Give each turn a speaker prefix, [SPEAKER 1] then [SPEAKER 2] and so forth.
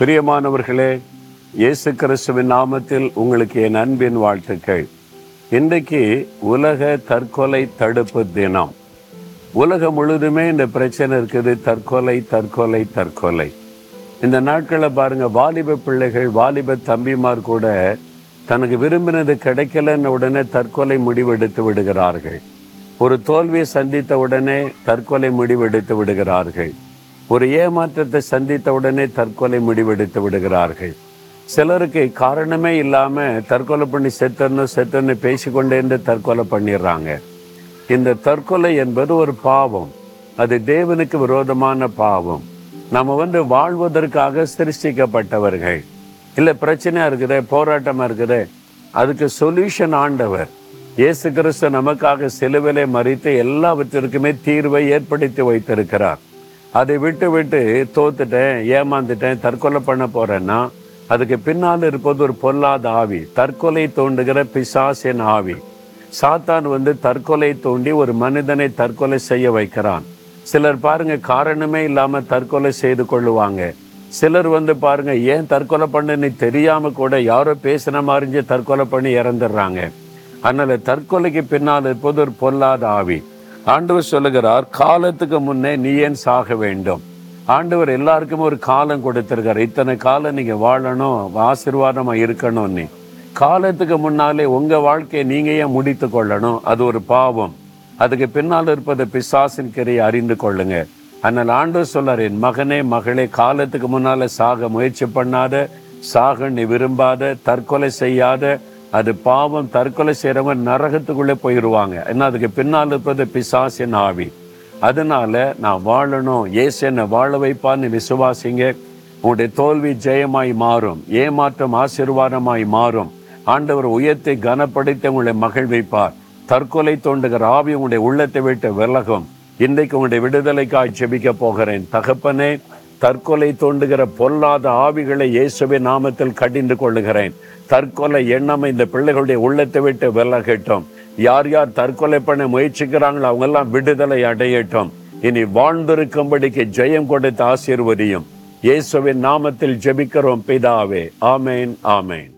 [SPEAKER 1] பிரியமானவர்களே இயேசு கிறிஸ்துவின் நாமத்தில் உங்களுக்கு என் அன்பின் வாழ்த்துக்கள். இன்றைக்கு உலக தற்கொலை தடுப்பு தினம். உலகம் முழுதுமே இந்த பிரச்சனை இருக்குது தற்கொலை தற்கொலை தற்கொலை. இந்த நாட்களை பாருங்க வாலிப பிள்ளைகள் வாலிப தம்பிமார் கூட தனக்கு விரும்பினது கிடைக்கலன்னு உடனே தற்கொலை முடிவெடுத்து விடுகிறார்கள். ஒரு தோல்வியை சந்தித்த உடனே தற்கொலை முடிவெடுத்து விடுகிறார்கள். ஒரு ஏமாற்றத்தை சந்தித்த உடனே தற்கொலை முடிவெடுத்து விடுகிறார்கள். சிலருக்கு காரணமே இல்லாமல் தற்கொலை பண்ணி செத்தணும் செத்தன்னு பேசிக்கொண்டே இருந்து தற்கொலை பண்ணிடுறாங்க இந்த தற்கொலை என்பது ஒரு பாவம். அது தேவனுக்கு விரோதமான பாவம். நம்ம வந்து வாழ்வதற்காக சிருஷ்டிக்கப்பட்டவர்கள். இல்லை பிரச்சனையாக இருக்குது போராட்டமாக இருக்குது. அதுக்கு சொல்யூஷன் ஆண்டவர். இயேசு கிறிஸ்து நமக்காக சிலுவிலை மறித்து எல்லாவற்றிற்குமே தீர்வை ஏற்படுத்தி வைத்திருக்கிறார். அதை விட்டு விட்டு தோத்துட்டேன் ஏமாந்துட்டேன் தற்கொலை பண்ண போறேன்னா அதுக்கு பின்னால் இருப்பது ஒரு பொல்லாத ஆவி. தற்கொலை தோண்டுகிற பிசாசின் ஆவி. சாத்தான் வந்து தற்கொலை தோண்டி ஒரு மனிதனை தற்கொலை செய்ய வைக்கிறான். சிலர் பாருங்க காரணமே இல்லாம தற்கொலை செய்து கொள்ளுவாங்க. சிலர் வந்து பாருங்க ஏன் தற்கொலை பண்ணுன்னு தெரியாம கூட யாரோ பேசின மாதிரி தற்கொலை பண்ணி இறந்துடுறாங்க. அதனால தற்கொலைக்கு பின்னால் இருப்பது ஒரு பொல்லாத ஆவி. ஆண்டவர் சொல்லுகிறார் காலத்துக்கு முன்னே நீ ஏன் சாக வேண்டும்? ஆண்டவர் எல்லாருக்குமே ஒரு காலம் கொடுத்துருக்கார். இத்தனை காலம் நீங்க வாழணும் ஆசீர்வாதமாக இருக்கணும் நீ. காலத்துக்கு முன்னாலே உங்க வாழ்க்கையை நீங்க ஏன் முடித்து கொள்ளணும்? அது ஒரு பாவம். அதுக்கு பின்னால் இருப்பது பிசாசின் கிரையை அறிந்து கொள்ளுங்க. ஆனால் ஆண்டவர் சொல்லார் என் மகனே மகளே காலத்துக்கு முன்னால சாக முயற்சி பண்ணாத சாக நீ விரும்பாத தற்கொலை செய்யாத அது பாவம் தற்கொலை செய்கிறவங்க நரகத்துக்குள்ளே போயிடுவாங்க ஏன்னா அதுக்கு பின்னால் இருப்பது பிசாசின் ஆவி. அதனால நான் வாழணும். ஏசு என்னை வாழ வைப்பான்னு விசுவாசிங்க. உங்களுடைய தோல்வி ஜெயமாய் மாறும். ஏமாற்றம் ஆசீர்வாதமாய் மாறும். ஆண்டவர் உயர்த்தை கனப்படுத்தி உங்களை மகிழ்விப்பார் தற்கொலை தோண்டுகிற ஆவி உங்களுடைய உள்ளத்தை விட்டு விலகும். இன்றைக்கு உங்களுடைய விடுதலைக்காய் செபிக்க போகிறேன். தகப்பனே தற்கொலை தோண்டுகிற பொல்லாத ஆவிகளை இயேசுவின் நாமத்தில் கடிந்து கொள்ளுகிறேன். தற்கொலை எண்ணம் இந்த பிள்ளைகளுடைய உள்ளத்தை விட்டு விலகட்டும். யார் யார் தற்கொலை பண்ண முயற்சிக்கிறாங்களோ அவங்கெல்லாம் விடுதலை அடையட்டும். இனி வாழ்ந்திருக்கும்படிக்கு ஜெயம் கொடுத்து ஆசீர்வதியும் இயேசுவின் நாமத்தில் ஜெபிக்கிறோம் பிதாவே. ஆமேன் ஆமேன்.